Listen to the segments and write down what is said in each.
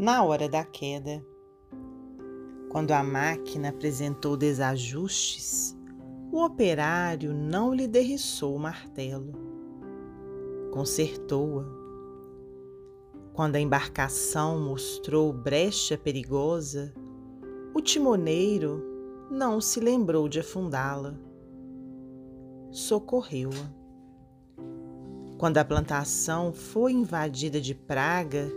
na hora da queda. Quando a máquina apresentou desajustes, o operário não lhe derriçou o martelo, consertou-a. Quando a embarcação mostrou brecha perigosa, o timoneiro não se lembrou de afundá-la, socorreu-a. Quando a plantação foi invadida de praga,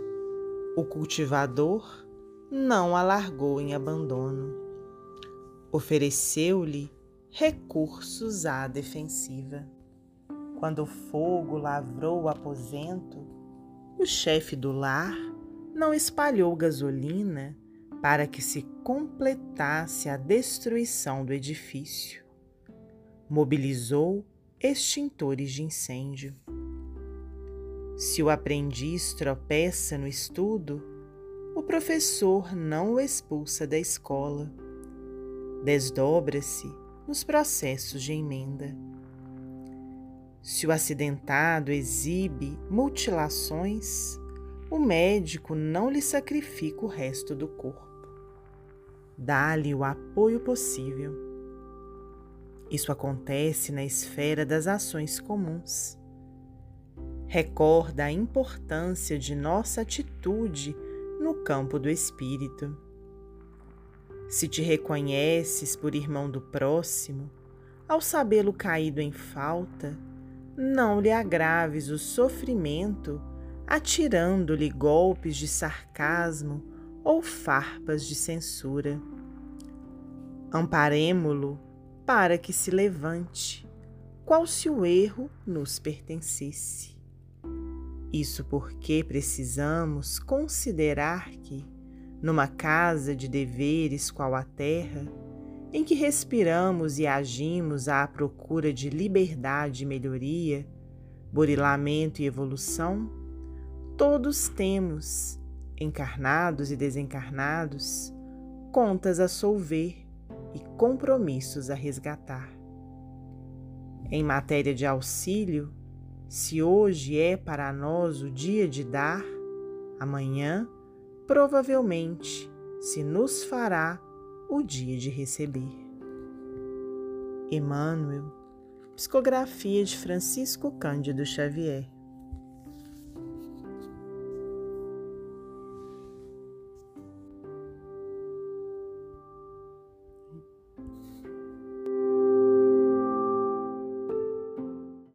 o cultivador não a largou em abandono. Ofereceu-lhe recursos à defensiva. Quando o fogo lavrou o aposento, o chefe do lar não espalhou gasolina para que se completasse a destruição do edifício. Mobilizou extintores de incêndio. Se o aprendiz tropeça no estudo, o professor não o expulsa da escola. Desdobra-se nos processos de emenda. Se o acidentado exibe mutilações, o médico não lhe sacrifica o resto do corpo. Dá-lhe o apoio possível. Isso acontece na esfera das ações comuns recorda a importância de nossa atitude no campo do espírito. Se te reconheces por irmão do próximo, ao sabê-lo caído em falta, não lhe agraves o sofrimento atirando-lhe golpes de sarcasmo ou farpas de censura. Amparemo-lo para que se levante, qual se o erro nos pertencesse. Isso porque precisamos considerar que, numa casa de deveres qual a terra, em que respiramos e agimos à procura de liberdade e melhoria, burilamento e evolução, todos temos, encarnados e desencarnados, contas a solver e compromissos a resgatar. Em matéria de auxílio, se hoje é para nós o dia de dar, amanhã, provavelmente, se nos fará o dia de receber. Emmanuel, Psicografia de Francisco Cândido Xavier